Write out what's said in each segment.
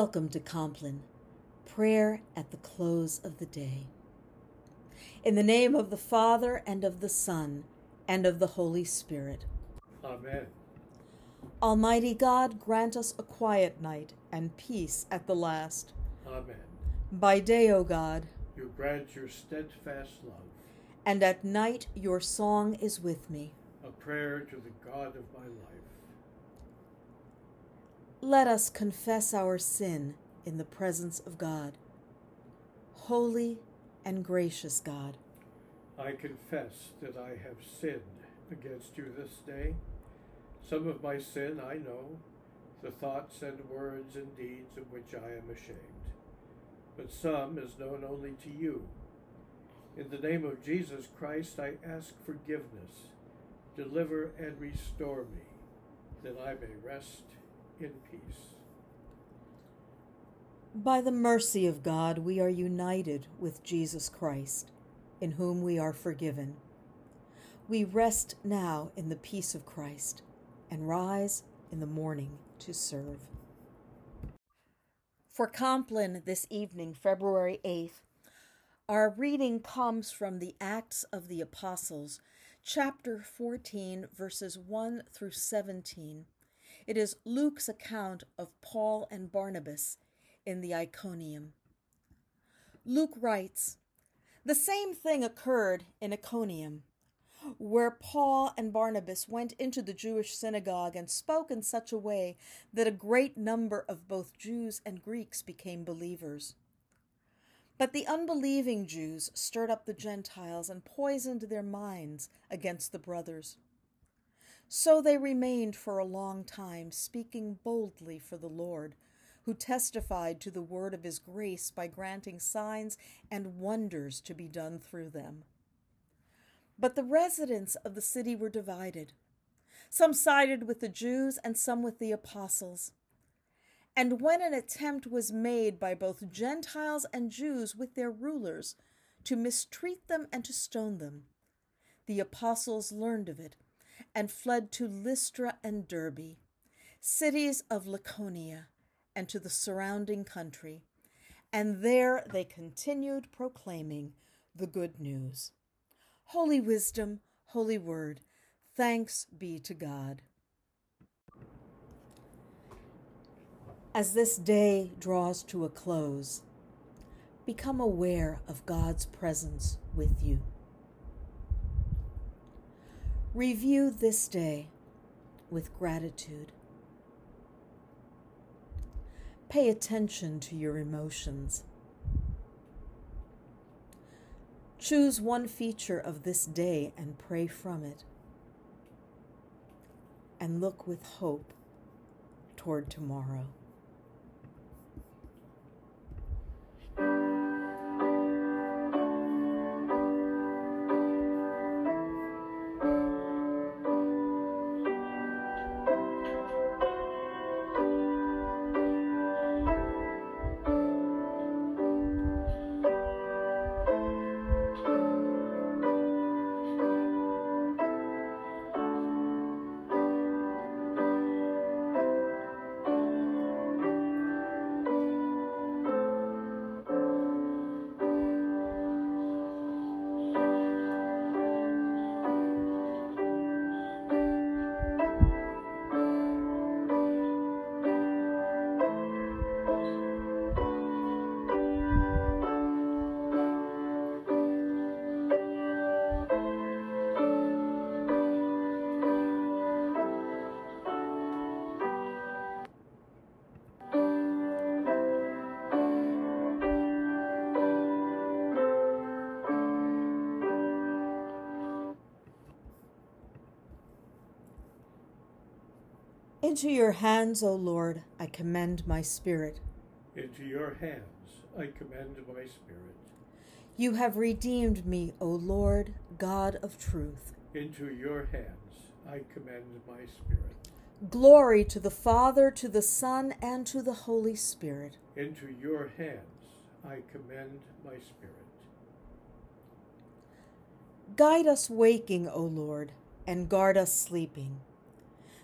Welcome to Compline, prayer at the close of the day. In the name of the Father, and of the Son, and of the Holy Spirit. Amen. Almighty God, grant us a quiet night and peace at the last. Amen. By day, O God, You grant your steadfast love, and at night your song is with me. a prayer to the God of my life. Let us confess our sin in the presence of God. Holy and gracious God, I confess that I have sinned against you this day. Some of my sin I know, the thoughts and words and deeds of which I am ashamed, but some is known only to you. In the name of Jesus Christ, I ask forgiveness. Deliver and restore me, that I may rest in peace. by the mercy of God, we are united with Jesus Christ, in whom we are forgiven. We rest now in the peace of Christ and rise in the morning to serve. For Compline this evening, February 8th, our reading comes from the Acts of the Apostles, chapter 14, verses 1 through 17. It is Luke's account of Paul and Barnabas in the Iconium. Luke writes The same thing occurred in Iconium, where Paul and Barnabas went into the Jewish synagogue and spoke in such a way that a great number of both Jews and Greeks became believers. But the unbelieving Jews stirred up the Gentiles and poisoned their minds against the brothers. So they remained for a long time, speaking boldly for the Lord, who testified to the word of his grace by granting signs and wonders to be done through them. But the residents of the city were divided. Some sided with the Jews and some with the apostles. And when an attempt was made by both Gentiles and Jews with their rulers to mistreat them and to stone them, the apostles learned of it and fled to Lystra and Derbe, cities of Lycaonia, and to the surrounding country. And there they continued proclaiming the good news. Holy wisdom, holy word, thanks be to God. As this day draws to a close, become aware of God's presence with you. Review this day with gratitude. Pay attention to your emotions. Choose one feature of this day and pray from it. And look with hope toward tomorrow. Into your hands, O Lord, I commend my spirit. Into your hands I commend my spirit. You have redeemed me, O Lord, God of truth. Into your hands I commend my spirit. Glory to the Father, to the Son, and to the Holy Spirit. Into your hands I commend my spirit. Guide us waking, O Lord, and guard us sleeping,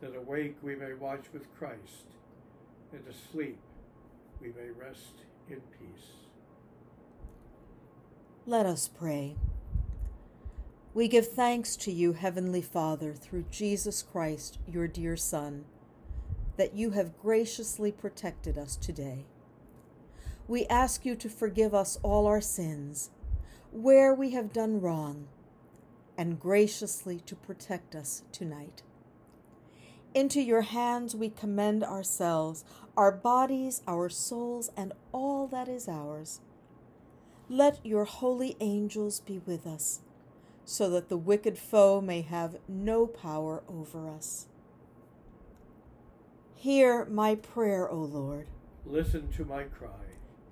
that awake we may watch with Christ, and asleep we may rest in peace. Let us pray. We give thanks to you, Heavenly Father, through Jesus Christ, your dear Son, that you have graciously protected us today. We ask you to forgive us all our sins, where we have done wrong, and graciously to protect us tonight. Into your hands we commend ourselves, our bodies, our souls, and all that is ours. Let your holy angels be with us, so that the wicked foe may have no power over us. Hear my prayer, O Lord. Listen to my cry.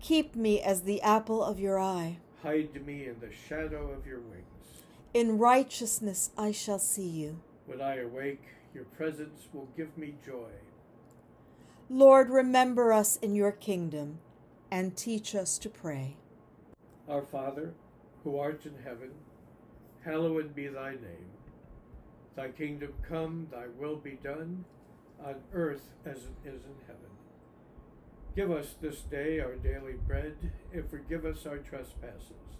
Keep me as the apple of your eye. Hide me in the shadow of your wings. In righteousness I shall see you. When I awake, your presence will give me joy. Lord, remember us in your kingdom and teach us to pray. Our Father, who art in heaven, hallowed be thy name. Thy kingdom come, thy will be done, on earth as it is in heaven. Give us this day our daily bread, and forgive us our trespasses,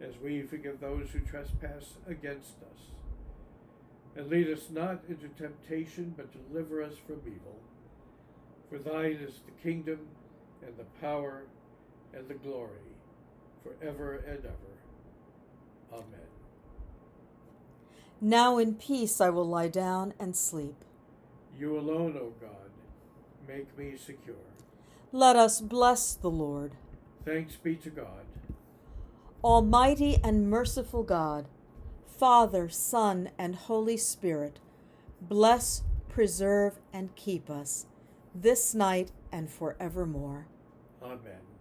as we forgive those who trespass against us. And lead us not into temptation, but deliver us from evil. For thine is the kingdom, and the power, and the glory, forever and ever. Amen. Now in peace I will lie down and sleep. You alone, O God, make me secure. Let us bless the Lord. Thanks be to God. Almighty and merciful God, Father, Son, and Holy Spirit, bless, preserve, and keep us this night and forevermore. Amen.